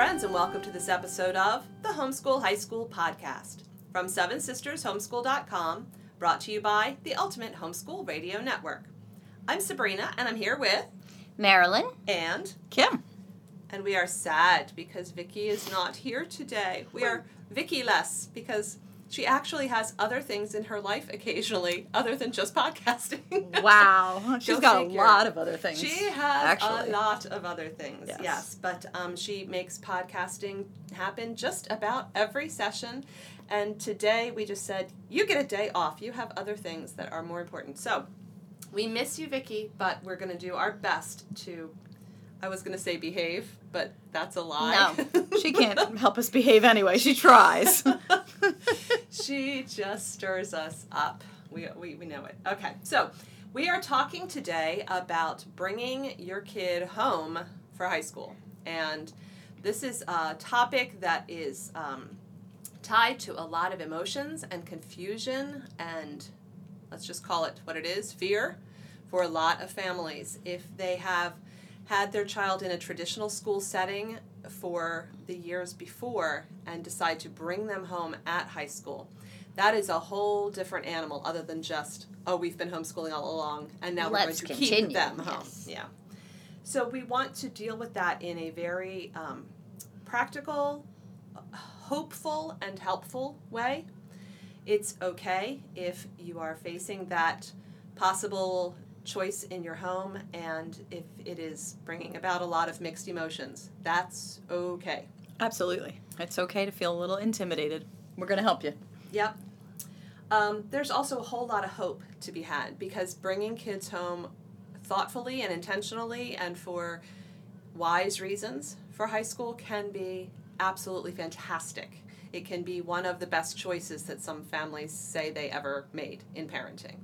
friends, and welcome to this episode of the Homeschool High School Podcast from Seven Sisters Homeschool.com, brought to you by the Ultimate Homeschool Radio Network. I'm Sabrina, and I'm here with Marilyn and Kym. and we are sad because Vicki is not here today. We are Vicki less because she actually has other things in her life occasionally other than just podcasting. Wow, she's Go got figure. a lot of other things. She has actually. a lot of other things, yes, Yes. but um, she makes podcasting happen just about every session. And today we just said, you get a day off. You have other things that are more important. So we miss you, Vicki, but we're going to do our best to, I was going to say behave, but that's a lie. She can't help us behave anyway. She tries. she just stirs us up. We, we, we know it. Okay, so we are talking today about bringing your kid home for high school. And this is a topic that is um, tied to a lot of emotions and confusion and let's just call it what it is fear for a lot of families. If they have had their child in a traditional school setting for the years before and decide to bring them home at high school, that is a whole different animal other than just, oh, we've been homeschooling all along and now Let's we're going to keep continue, them home. yes. Yeah. So we want to deal with that in a very um, practical, hopeful, and helpful way. It's okay if you are facing that possible choice in your home and if it is bringing about a lot of mixed emotions. That's okay. Absolutely. It's okay to feel a little intimidated. We're going to help you. Yep. Um, there's also a whole lot of hope to be had because bringing kids home thoughtfully and intentionally and for wise reasons for high school can be absolutely fantastic. It can be one of the best choices that some families say they ever made in parenting.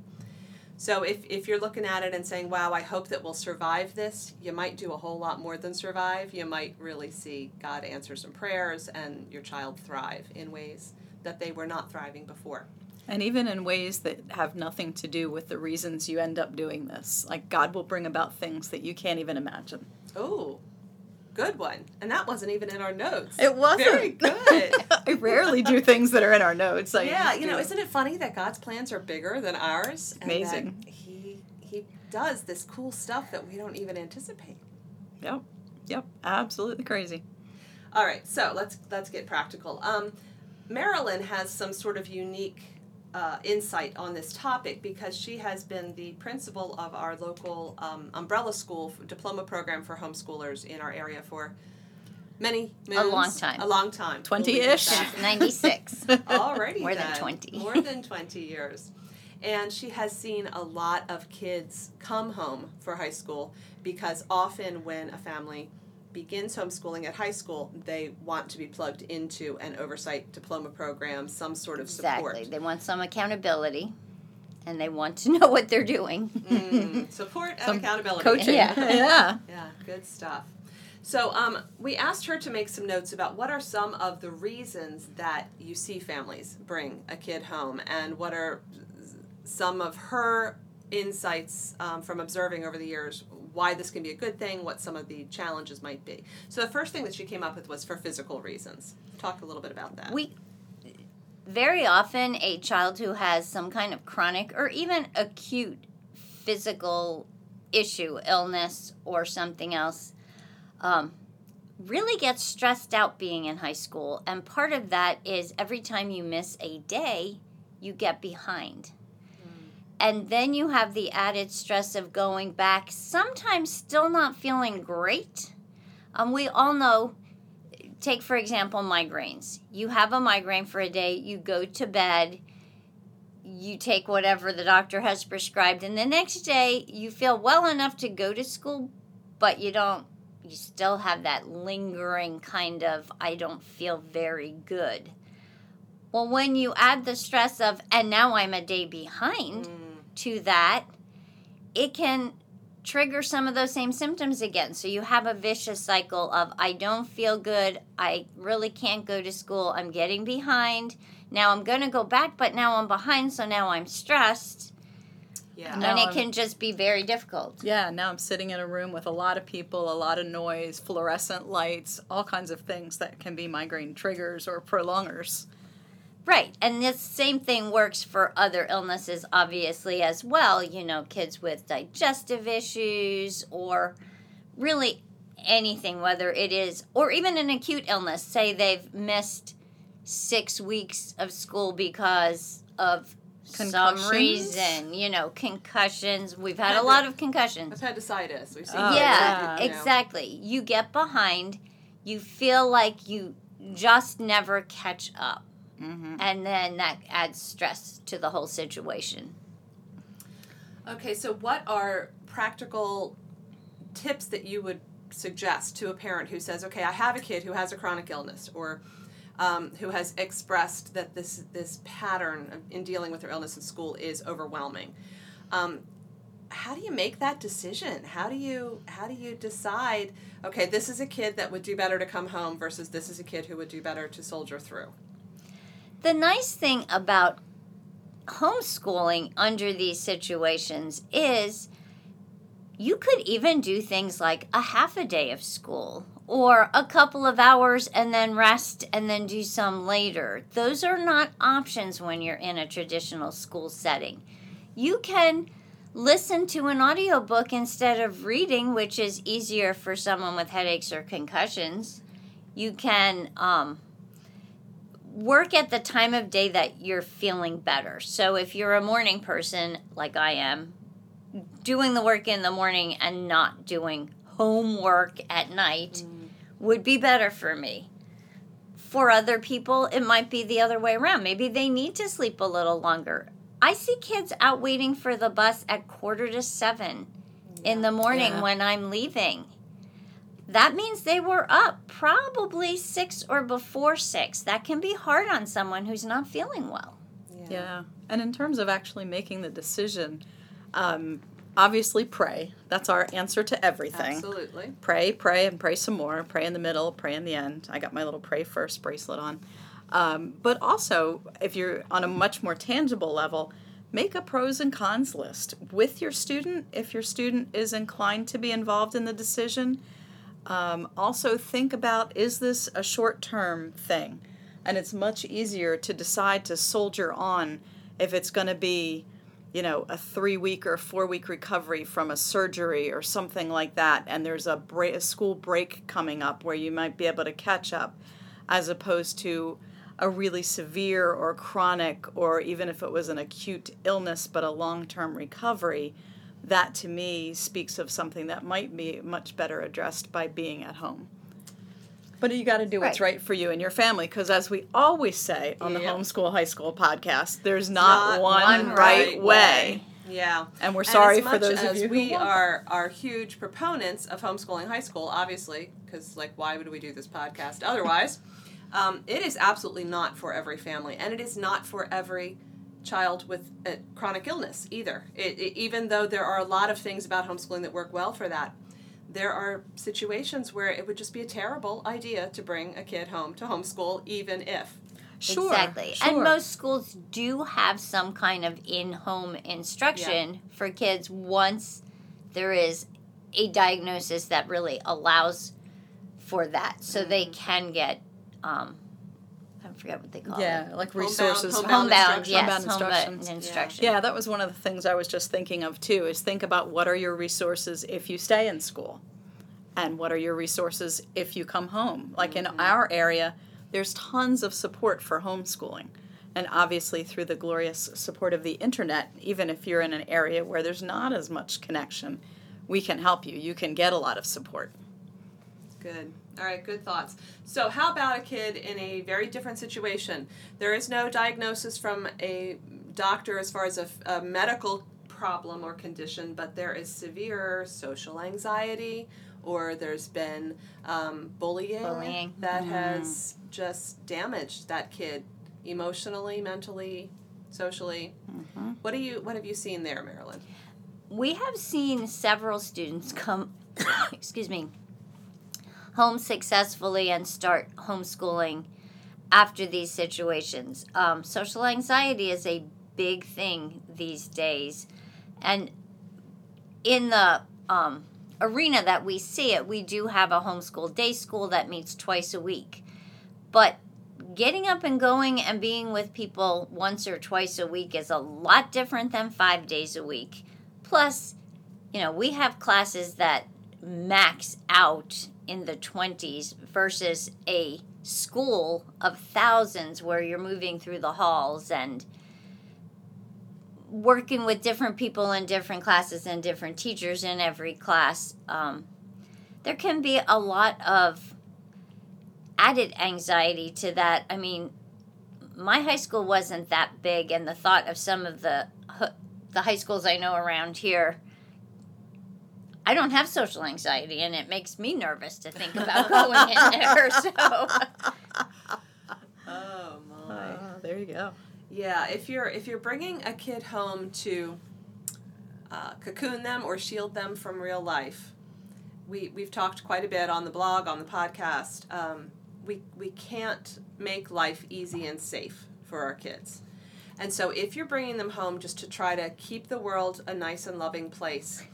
So if, if you're looking at it and saying, wow, I hope that we'll survive this, you might do a whole lot more than survive. You might really see God answer some prayers and your child thrive in ways that they were not thriving before. And even in ways that have nothing to do with the reasons you end up doing this. Like God will bring about things that you can't even imagine. Oh, good one. And that wasn't even in our notes. It wasn't. Very good. I rarely do things that are in our notes. I yeah, you know, isn't it funny that God's plans are bigger than ours? And Amazing. That he he does this cool stuff that we don't even anticipate. Yep. Yep. Absolutely crazy. All right, so let's let's get practical. Um, Marilyn has some sort of unique uh, insight on this topic because she has been the principal of our local um, umbrella school diploma program for homeschoolers in our area for many moons, long time. a long time, 20-ish. We'll leave it at 96. that. Already More than then. 20. More than twenty years. And she has seen a lot of kids come home for high school because often when a family begins homeschooling at high school, they want to be plugged into an oversight diploma program, some sort of support. Exactly. They want some accountability and they want to know what they're doing. Mm, support and Some accountability. Coaching. Yeah. yeah. Yeah, good stuff. So um, we asked her to make some notes about what are some of the reasons that you see families bring a kid home, and what are some of her insights um, from observing over the years why this can be a good thing, what some of the challenges might be. So the first thing that she came up with was for physical reasons. Talk a little bit about that. We very often a child who has some kind of chronic or even acute physical issue, illness or something else, um, really gets stressed out being in high school. And part of that is every time you miss a day, you get behind. And then you have the added stress of going back, sometimes still not feeling great. Um, we all know take for example migraines. You have a migraine for a day you go to bed you take whatever the doctor has prescribed and the next day you feel well enough to go to school but you don't you still have that lingering kind of i don't feel very good. Well when you add the stress of and now i'm a day behind Mm, to that, it can trigger some of those same symptoms again. So you have a vicious cycle of I don't feel good, I really can't go to school, I'm getting behind. Now I'm going to go back, but now I'm behind, so now I'm stressed. Yeah. And now and it I'm- can just be very difficult. Yeah, now I'm sitting in a room with a lot of people, a lot of noise, fluorescent lights, all kinds of things that can be migraine triggers or prolongers. Right. And this same thing works for other illnesses, obviously, as well. You know, kids with digestive issues or really anything, whether it is, or even an acute illness. Say they've missed six weeks of school because of some reason, you know, concussions. We've had a lot the- of concussions. Appendicitis. We've seen Oh, kids yeah, that, you exactly. You get behind, you feel like you just never catch up. Mm-hmm. And then that adds stress to the whole situation. Okay, so what are practical tips that you would suggest to a parent who says, "Okay, I have a kid who has a chronic illness," or um, who has expressed that this this pattern in dealing with their illness in school is overwhelming? Um, how do you make that decision? How do you how do you decide? Okay, this is a kid that would do better to come home versus this is a kid who would do better to soldier through. The nice thing about homeschooling under these situations is you could even do things like a half a day of school or a couple of hours and then rest and then do some later. Those are not options when you're in a traditional school setting. You can listen to an audiobook instead of reading, which is easier for someone with headaches or concussions. You can um, work at the time of day that you're feeling better. So if you're a morning person like I am, doing the work in the morning and not doing homework at night mm. would be better for me. For other people, it might be the other way around. Maybe they need to sleep a little longer. I see kids out waiting for the bus at quarter to seven in the morning Yeah. when I'm leaving. That means they were up probably six or before six. That can be hard on someone who's not feeling well. Yeah. And in terms of actually making the decision, um, obviously pray. That's our answer to everything. Absolutely. Pray, pray, and pray some more. Pray in the middle, pray in the end. I got my little pray first bracelet on. Um, but also, if you're on a much more tangible level, make a pros and cons list with your student if your student is inclined to be involved in the decision. Um, also, think about is this a short term thing? And it's much easier to decide to soldier on if it's going to be, you know, a three week or four week recovery from a surgery or something like that, and there's a, break, a school break coming up where you might be able to catch up, as opposed to a really severe or chronic, or even if it was an acute illness but a long term recovery. That to me speaks of something that might be much better addressed by being at home. But you got to do what's Right. right for you and your family, because as we always say on the Yep. Homeschool High School podcast, there's not, Not one, one right, right way. Yeah. And we're sorry as for those of as you we are are huge proponents of homeschooling high school, obviously, because like why would we do this podcast otherwise? um, it is absolutely not for every family, and it is not for every child with a chronic illness either. It, it, even though there are a lot of things about homeschooling that work well for that, there are situations where it would just be a terrible idea to bring a kid home to homeschool, even if. Sure, exactly. sure. And most schools do have some kind of in home instruction for kids once there is a diagnosis that really allows for that. So they Mm-hmm. can get, um, I forget what they call yeah, it. Yeah, like Homebound- resources. homebound Homebound, instruction. yes, Homebound homebound instructions. instruction. Yeah, that was one of the things I was just thinking of too. Is think about what are your resources if you stay in school, and what are your resources if you come home. Like in mm-hmm. our area, there's tons of support for homeschooling, and obviously through the glorious support of the internet. Even if you're in an area where there's not as much connection, we can help you. You can get a lot of support. Good. All right, good thoughts. So, how about a kid in a very different situation? There is no diagnosis from a doctor as far as a, a medical problem or condition, but there is severe social anxiety, or there's been um, bullying, Bullying. that has just damaged that kid emotionally, mentally, socially. What do you What have you seen there, Marilyn? we have seen several students come excuse me home successfully and start homeschooling after these situations um, social anxiety is a big thing these days And in the um, arena that we see it, we do have a homeschool day school that meets twice a week. But getting up and going and being with people once or twice a week is a lot different than five days a week. Plus, you know, we have classes that max out in the 20s versus a school of thousands where you're moving through the halls and working with different people in different classes and different teachers in every class. Um, there can be a lot of added anxiety to that. I mean, my high school wasn't that big, and the thought of some of the the high schools I know around here, I don't have social anxiety, and it makes me nervous to think about going in there. So, Oh my. Oh, there you go. Yeah, if you're if you're bringing a kid home to uh, cocoon them or shield them from real life, we we've talked quite a bit on the blog on the podcast. Um, we we can't make life easy and safe for our kids, and so if you're bringing them home just to try to keep the world a nice and loving place.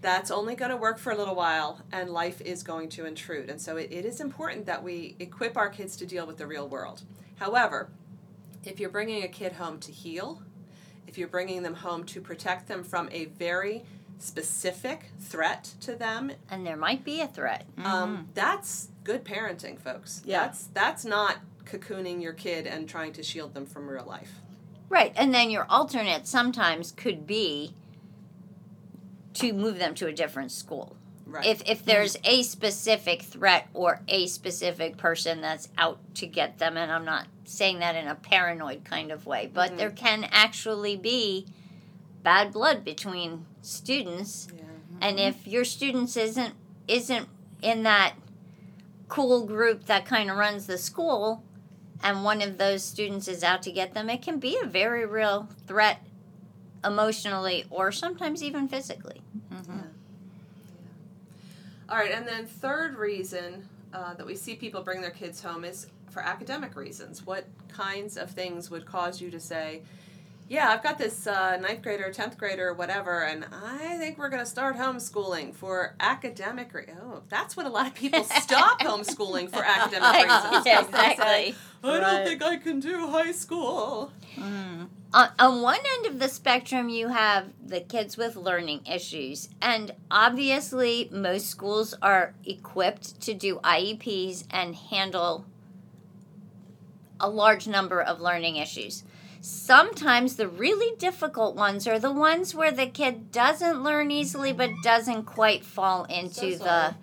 That's only going to work for a little while, and life is going to intrude. And so it, it is important that we equip our kids to deal with the real world. However, if you're bringing a kid home to heal, if you're bringing them home to protect them from a very specific threat to them, and there might be a threat. um, that's good parenting, folks. Yeah. That's that's not cocooning your kid and trying to shield them from real life. Right, and then your alternate sometimes could be to move them to a different school. Right. If if there's a specific threat or a specific person that's out to get them, and I'm not saying that in a paranoid kind of way, but Mhm. there can actually be bad blood between students, yeah. and if your students isn't isn't in that cool group that kind of runs the school, and one of those students is out to get them, it can be a very real threat emotionally or sometimes even physically. All right, and then third reason uh, that we see people bring their kids home is for academic reasons. What kinds of things would cause you to say, "Yeah, I've got this uh, ninth grader, tenth grader, whatever, and I think we're going to start homeschooling for academic." Re- oh, that's what a lot of people stop homeschooling for academic reasons. Yeah, 'cause they say, exactly. I don't Right. think I can do high school. Mm. On, on one end of the spectrum, you have the kids with learning issues. And obviously, most schools are equipped to do IEPs and handle a large number of learning issues. Sometimes the really difficult ones are the ones where the kid doesn't learn easily but doesn't quite fall into So sorry.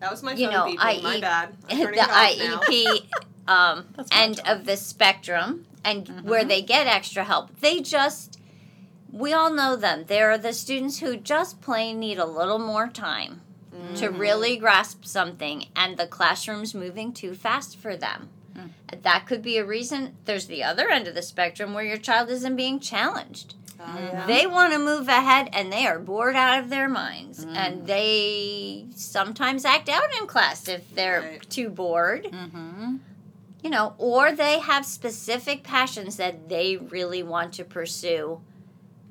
That was my You know, beeping. My bad. The it off now. IEP um, That's end of the spectrum and Mhm. where they get extra help. They just, we all know them. There are the students who just plain need a little more time to Mhm. really grasp something, and the classroom's moving too fast for them. Mm. That could be a reason. There's the other end of the spectrum where your child isn't being challenged. Oh, yeah. They want to move ahead and they are bored out of their minds. Mm. And they sometimes act out in class if they're Right. too bored, Mm-hmm. You know, or they have specific passions that they really want to pursue.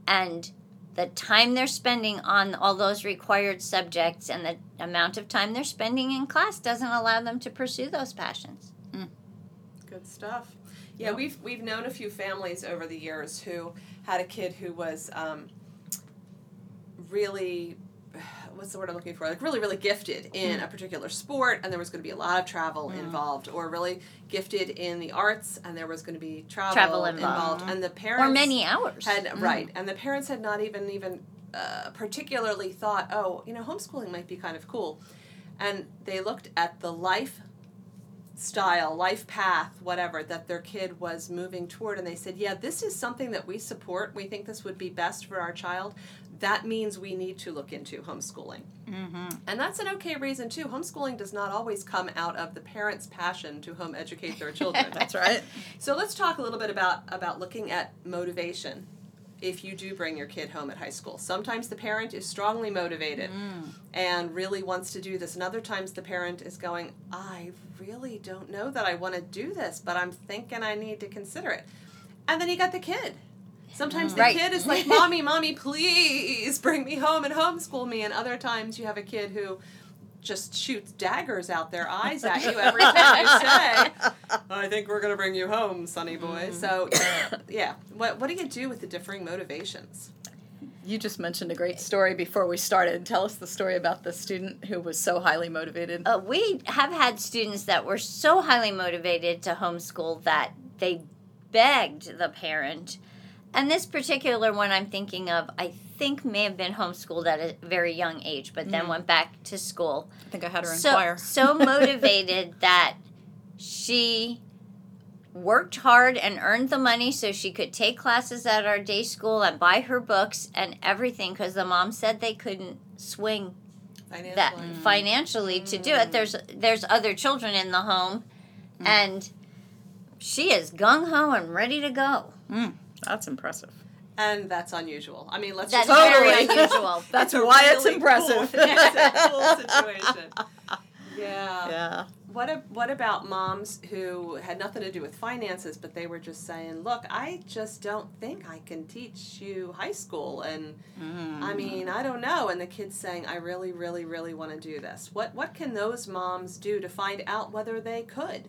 And the time they're spending on all those required subjects and the amount of time they're spending in class doesn't allow them to pursue those passions. Good stuff. Yeah, Yep. we've we've known a few families over the years who had a kid who was um, really what's the word I'm looking for? Like really, really gifted in Mm. a particular sport, and there was going to be a lot of travel Mm. involved, or really gifted in the arts, and there was going to be travel, Travel involved. involved. and the parents Or many hours. had Mm. right, and the parents had not even even uh, particularly thought, oh, you know, homeschooling might be kind of cool, and they looked at the life style, life path, whatever that their kid was moving toward, and they said, yeah, this is something that we support. We think this would be best for our child. That means we need to look into homeschooling. Mm-hmm. And that's an okay reason too. Homeschooling does not always come out of the parents' passion to home educate their children. That's right. So let's talk a little bit about about looking at motivation if you do bring your kid home at high school. Sometimes the parent is strongly motivated Mm. and really wants to do this, and other times the parent is going, "I really don't know that I want to do this, but I'm thinking I need to consider it." And then you got the kid Sometimes the Right. kid is like, "Mommy, mommy, please bring me home and homeschool me." And other times you have a kid who just shoots daggers out their eyes at you every time you say, "I think we're going to bring you home, sonny boy." So, yeah, what what do you do with the differing motivations? You just mentioned a great story before we started. Tell us the story about the student who was so highly motivated. Uh, we have had students that were so highly motivated to homeschool that they begged the parent. And this particular one I'm thinking of, I think may have been homeschooled at a very young age, but then Mm. went back to school. I think I had her so, so motivated that she worked hard and earned the money so she could take classes at our day school and buy her books and everything because the mom said they couldn't swing Financially. that financially to do it. There's there's other children in the home, and she is gung ho and ready to go. That's impressive. and that's unusual. I mean, let's That's just very Totally. unusual. That's a why it's impressive. Cool, it's a cool situation. Yeah. Yeah. What a, what about moms who had nothing to do with finances, but they were just saying, "Look, I just don't think I can teach you high school," and Mm. I mean, I don't know. And the kid's saying, "I really, really, really want to do this." What what can those moms do to find out whether they could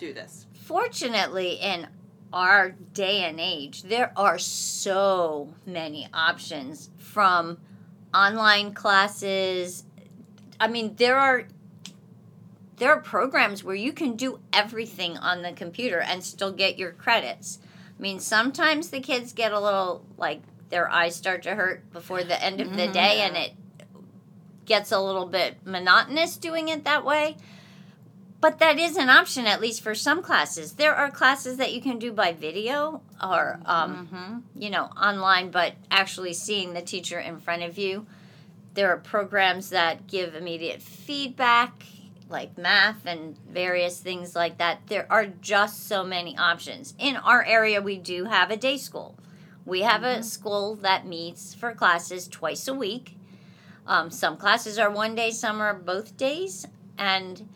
do this? Fortunately, in our day and age, there are so many options from online classes. I mean, there are there are programs where you can do everything on the computer and still get your credits. I mean, sometimes the kids get a little like their eyes start to hurt before the end of the Mhm. day and it gets a little bit monotonous doing it that way. But that is an option, at least for some classes. There are classes that you can do by video or, um, Mhm. you know, online, but actually seeing the teacher in front of you. There are programs that give immediate feedback, like math and various things like that. There are just so many options. In our area, we do have a day school. We have a school that meets for classes twice a week. Um, some classes are one day, some are both days, and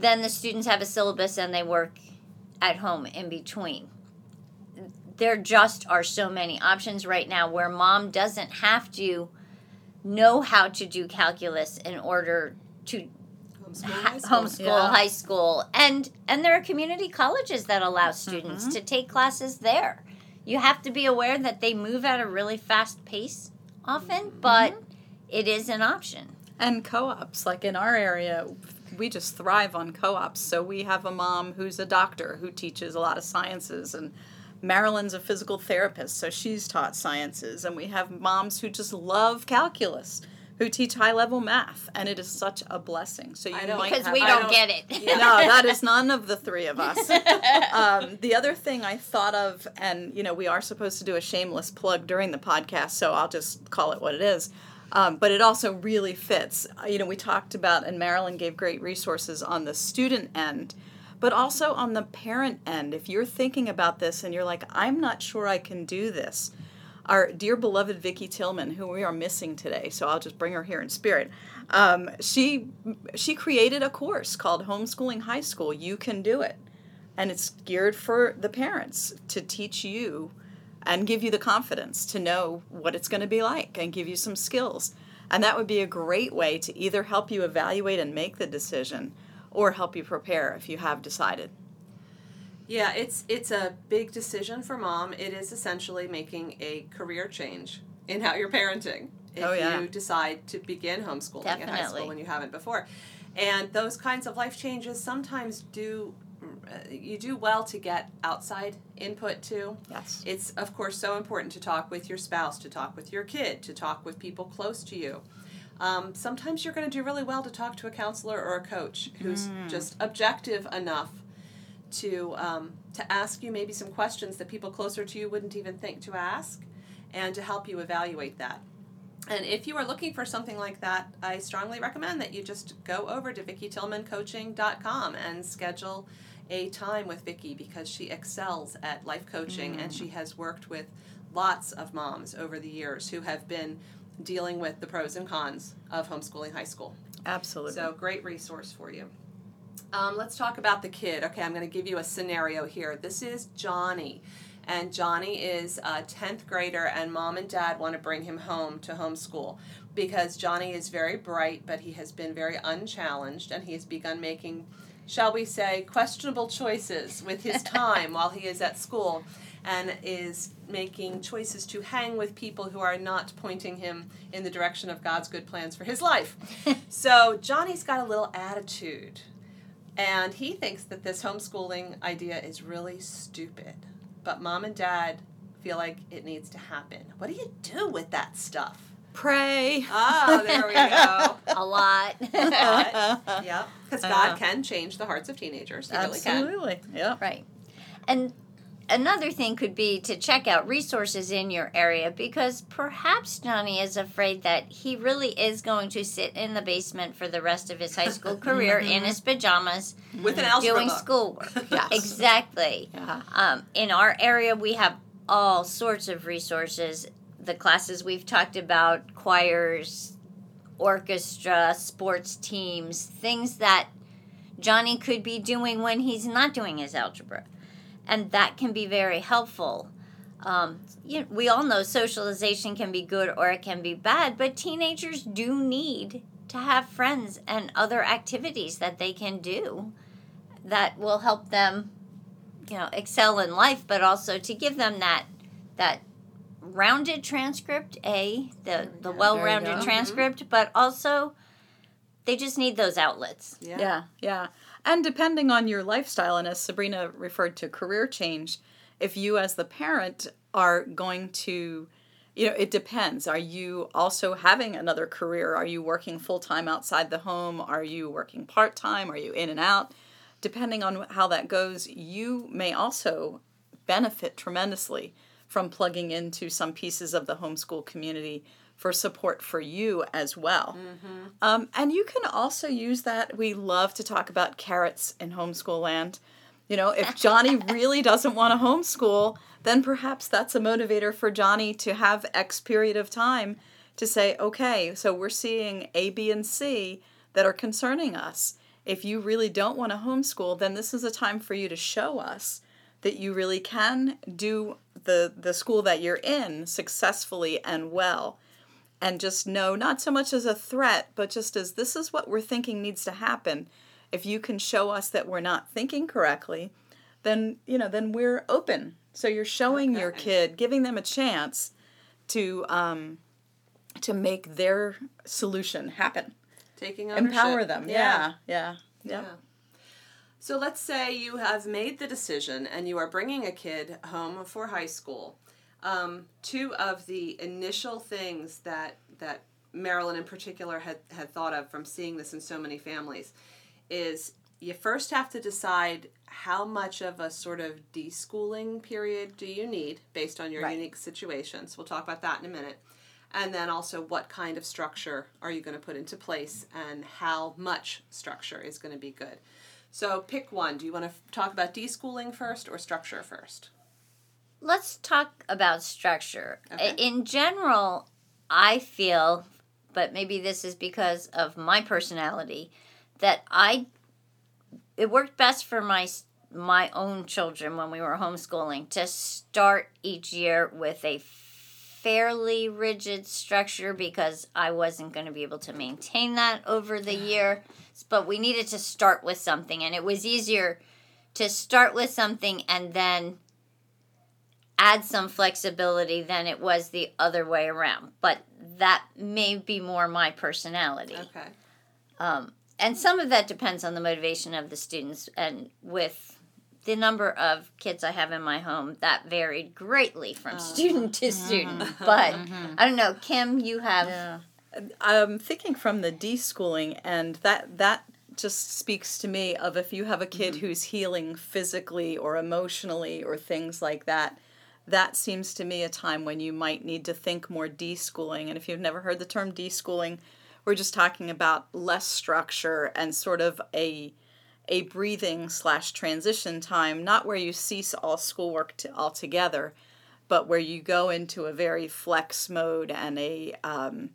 then the students have a syllabus and they work at home in between. There just are so many options right now where mom doesn't have to know how to do calculus in order to Homeschool, high school. homeschool Yeah. high school and and there are community colleges that allow students Mhm. to take classes there you have to be aware that they move at a really fast pace often but it is an option And co-ops, like in our area, we just thrive on co-ops. So we have a mom who's a doctor who teaches a lot of sciences, and Marilyn's a physical therapist, so she's taught sciences. And we have moms who just love calculus, who teach high-level math, and it is such a blessing. So you I don't- might because have, we don't, don't- get it Yeah. no, that is none of the three of us. um, the other thing I thought of, and you know, we are supposed to do a shameless plug during the podcast, so I'll just call it what it is. Um, but it also really fits. Uh, You know, we talked about, and Marilyn gave great resources on the student end, but also on the parent end. If you're thinking about this and you're like, I'm not sure I can do this, our dear beloved Vicki Tillman, who we are missing today, so I'll just bring her here in spirit. Um, she she created a course called Homeschooling High School. You can do it, and it's geared for the parents to teach you and give you the confidence to know what it's going to be like and give you some skills. And that would be a great way to either help you evaluate and make the decision, or help you prepare if you have decided. Yeah, it's it's a big decision for mom. It is essentially making a career change in how you're parenting. If Oh, yeah. you decide to begin homeschooling at high school when you haven't before. And those kinds of life changes sometimes do you do well to get outside input too. Yes. It's of course so important to talk with your spouse, to talk with your kid, to talk with people close to you. Um, sometimes you're going to do really well to talk to a counselor or a coach who's just objective enough to um, to ask you maybe some questions that people closer to you wouldn't even think to ask, and to help you evaluate that. And if you are looking for something like that, I strongly recommend that you just go over to VickiTillmanCoaching.com and schedule a time with Vicki because she excels at life coaching and she has worked with lots of moms over the years who have been dealing with the pros and cons of homeschooling high school. Absolutely. So, great resource for you. Um, let's talk about the kid. Okay, I'm going to give you a scenario here. This is Johnny, And Johnny is a 10th grader, and mom and dad want to bring him home to homeschool because Johnny is very bright, but he has been very unchallenged, and he has begun making, shall we say, questionable choices with his time while he is at school and is making choices to hang with people who are not pointing him in the direction of God's good plans for his life. so Johnny's got a little attitude, and he thinks that this homeschooling idea is really stupid. But mom and dad feel like it needs to happen. What do you do with that stuff? Pray. Oh, there we go. A lot. But, yeah, because God Uh, can change the hearts of teenagers. He really can. Absolutely. Yeah. Right. And another thing could be to check out resources in your area because perhaps Johnny is afraid that he really is going to sit in the basement for the rest of his high school career in his pajamas With an algebra doing book. schoolwork. Yes. Exactly. Yeah. Um, in our area, we have all sorts of resources. The classes we've talked about, choirs, orchestra, sports teams, things that Johnny could be doing when he's not doing his algebra. And that can be very helpful. Um, you we all know socialization can be good or it can be bad, but teenagers do need to have friends and other activities that they can do that will help them you know excel in life but also to give them that that rounded transcript a the the well-rounded there you go. transcript mm-hmm. but also they just need those outlets Yeah. Yeah, yeah. And depending on your lifestyle, and as Sabrina referred to career change, if you as the parent are going to, you know, it depends. Are you also having another career? Are you working full time outside the home? Are you working part time? Are you in and out? Depending on how that goes, you may also benefit tremendously from plugging into some pieces of the homeschool community for support for you as well. Um, and you can also use that. We love to talk about carrots in homeschool land. You know, if Johnny really doesn't want to homeschool, then perhaps that's a motivator for Johnny to have X period of time to say, okay, so we're seeing A, B, and C that are concerning us. If you really don't want to homeschool, then this is a time for you to show us that you really can do the, the school that you're in successfully and well and just know not so much as a threat, but just as this is what we're thinking needs to happen. If you can show us that we're not thinking correctly, then you know then we're open. So you're showing your kid, giving them a chance to um, to make their solution happen. Taking ownership. Empower them. Yeah, yeah, yeah. Yeah. So let's say you have made the decision and you are bringing a kid home for high school. Um, two of the initial things that that Marilyn in particular had, had thought of from seeing this in so many families is you first have to decide how much of a sort of deschooling period do you need based on your Right. unique situations. We'll talk about that in a minute. And then also, what kind of structure are you going to put into place, and how much structure is going to be good? So, pick one. Do you want to f- talk about deschooling first or structure first? let's talk about structure Okay. in general i feel but maybe this is because of my personality that i it worked best for my my own children when we were homeschooling to start each year with a fairly rigid structure because I wasn't going to be able to maintain that over the year but we needed to start with something and it was easier to start with something and then add some flexibility than it was the other way around but that may be more my personality Okay. um, and some of that depends on the motivation of the students. And with the number of kids I have in my home, that varied greatly from student to student. But I don't know, Kym, you have. Yeah. I'm thinking from the deschooling, and that that just speaks to me of if you have a kid who's healing physically or emotionally or things like that. That seems to me a time when you might need to think more deschooling. And if you've never heard the term deschooling, we're just talking about less structure and sort of a a breathing slash transition time, not where you cease all schoolwork to, altogether, but where you go into a very flex mode and a um,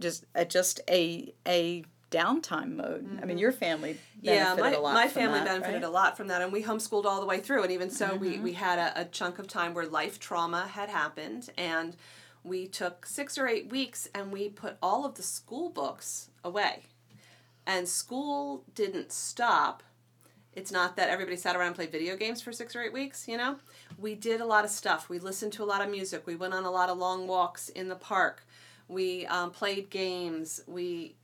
just a, just a a downtime mode. I mean, your family benefited yeah, my, a lot. my family that, benefited right? a lot from that, and we homeschooled all the way through. And even so, we, Mm-hmm. we had a, a chunk of time where life trauma had happened, and we took six or eight weeks and we put all of the school books away. And school didn't stop. It's not that everybody sat around and played video games for six or eight weeks, you know? We did a lot of stuff. We listened to a lot of music. We went on a lot of long walks in the park. We um, played games. We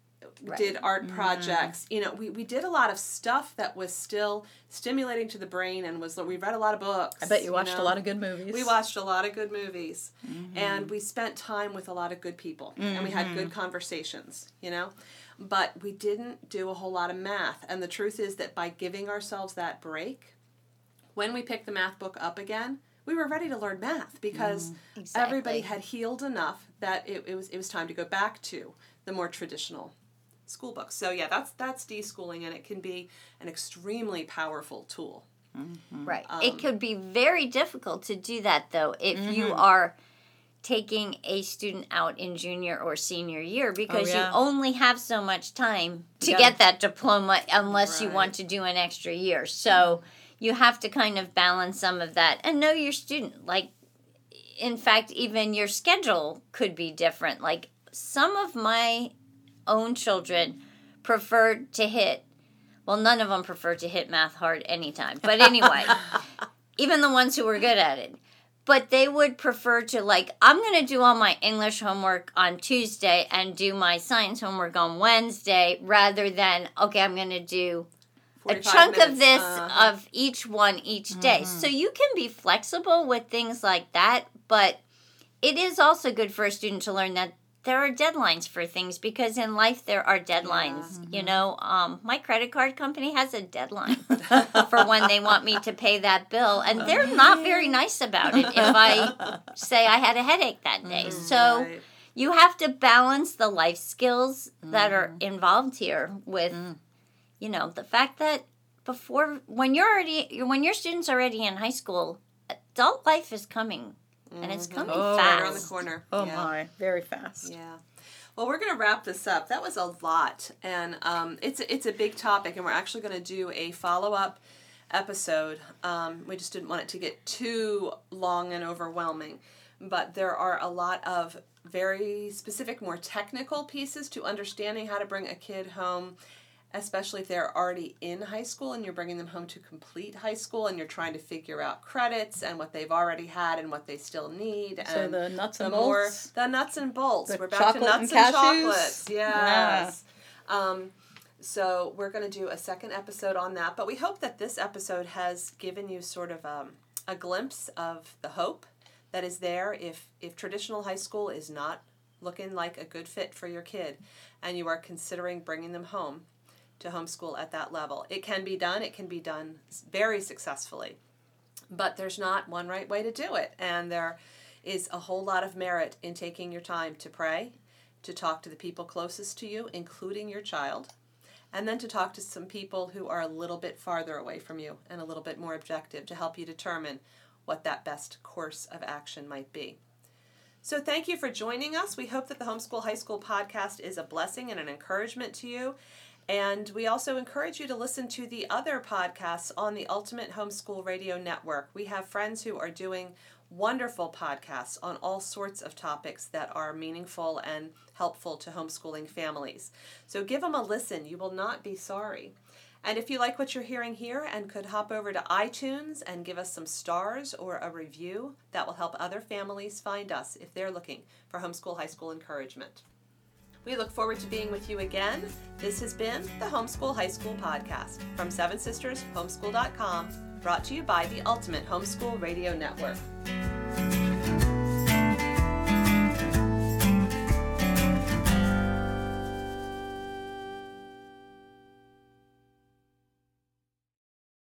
Right. did art projects. You know, we, we did a lot of stuff that was still stimulating to the brain and was, we read a lot of books. I bet you watched know? a lot of good movies. We watched a lot of good movies, Mm-hmm. and we spent time with a lot of good people, and we had good conversations. You know, but we didn't do a whole lot of math. And the truth is that by giving ourselves that break, when we picked the math book up again, we were ready to learn math because Exactly. everybody had healed enough that it, it was it was time to go back to the more traditional school books. So yeah, that's that's deschooling, and it can be an extremely powerful tool. Right. Um, it could be very difficult to do that though if you Mm-hmm. are taking a student out in junior or senior year because Oh, yeah. you only have so much time to Yeah. get that diploma unless you want to do an extra year. So you have to kind of balance some of that and know your student. Like in fact, even your schedule could be different. Like some of my own children preferred to hit well, none of them prefer to hit math hard anytime. But anyway, even the ones who were good at it. But they would prefer to, like, I'm going to do all my English homework on Tuesday and do my science homework on Wednesday rather than, okay, I'm going to do a 45 chunk of this uh-huh. of each one each day. So you can be flexible with things like that, but it is also good for a student to learn that there are deadlines for things because in life there are deadlines. You know, um, my credit card company has a deadline for when they want me to pay that bill, and they're not very nice about it if I say I had a headache that day. So Right. you have to balance the life skills that are involved here with you know the fact that before when you're already when your students are already in high school adult life is coming and it's coming Oh, Right fast around the corner. Oh yeah. my, very fast. Yeah. Well, we're going to wrap this up. That was a lot, and um, it's it's a big topic, and we're actually going to do a follow up episode. Um, we just didn't want it to get too long and overwhelming, but there are a lot of very specific, more technical pieces to understanding how to bring a kid home. Especially if they're already in high school and you're bringing them home to complete high school and you're trying to figure out credits and what they've already had and what they still need. So and the nuts the and more bolts. the nuts and bolts. The We're back to chocolate and nuts and, cashews? chocolates. Yes. Um, so we're going to do a second episode on that, but we hope that this episode has given you sort of um, a glimpse of the hope that is there if if traditional high school is not looking like a good fit for your kid, and you are considering bringing them home to homeschool at that level. It can be done. It can be done very successfully but there's not one right way to do it. And there is a whole lot of merit in taking your time to pray, to talk to the people closest to you, including your child, and then to talk to some people who are a little bit farther away from you and a little bit more objective to help you determine what that best course of action might be. So, thank you for joining us. We hope that the Homeschool High School podcast is a blessing and an encouragement to you. And we also encourage you to listen to the other podcasts on the Ultimate Homeschool Radio Network. We have friends who are doing wonderful podcasts on all sorts of topics that are meaningful and helpful to homeschooling families. So give them a listen. You will not be sorry. And if you like what you're hearing here and could hop over to iTunes and give us some stars or a review, that will help other families find us if they're looking for homeschool high school encouragement. We look forward to being with you again. This has been the Homeschool High School Podcast from Seven Sisters Homeschool.com, brought to you by the Ultimate Homeschool Radio Network.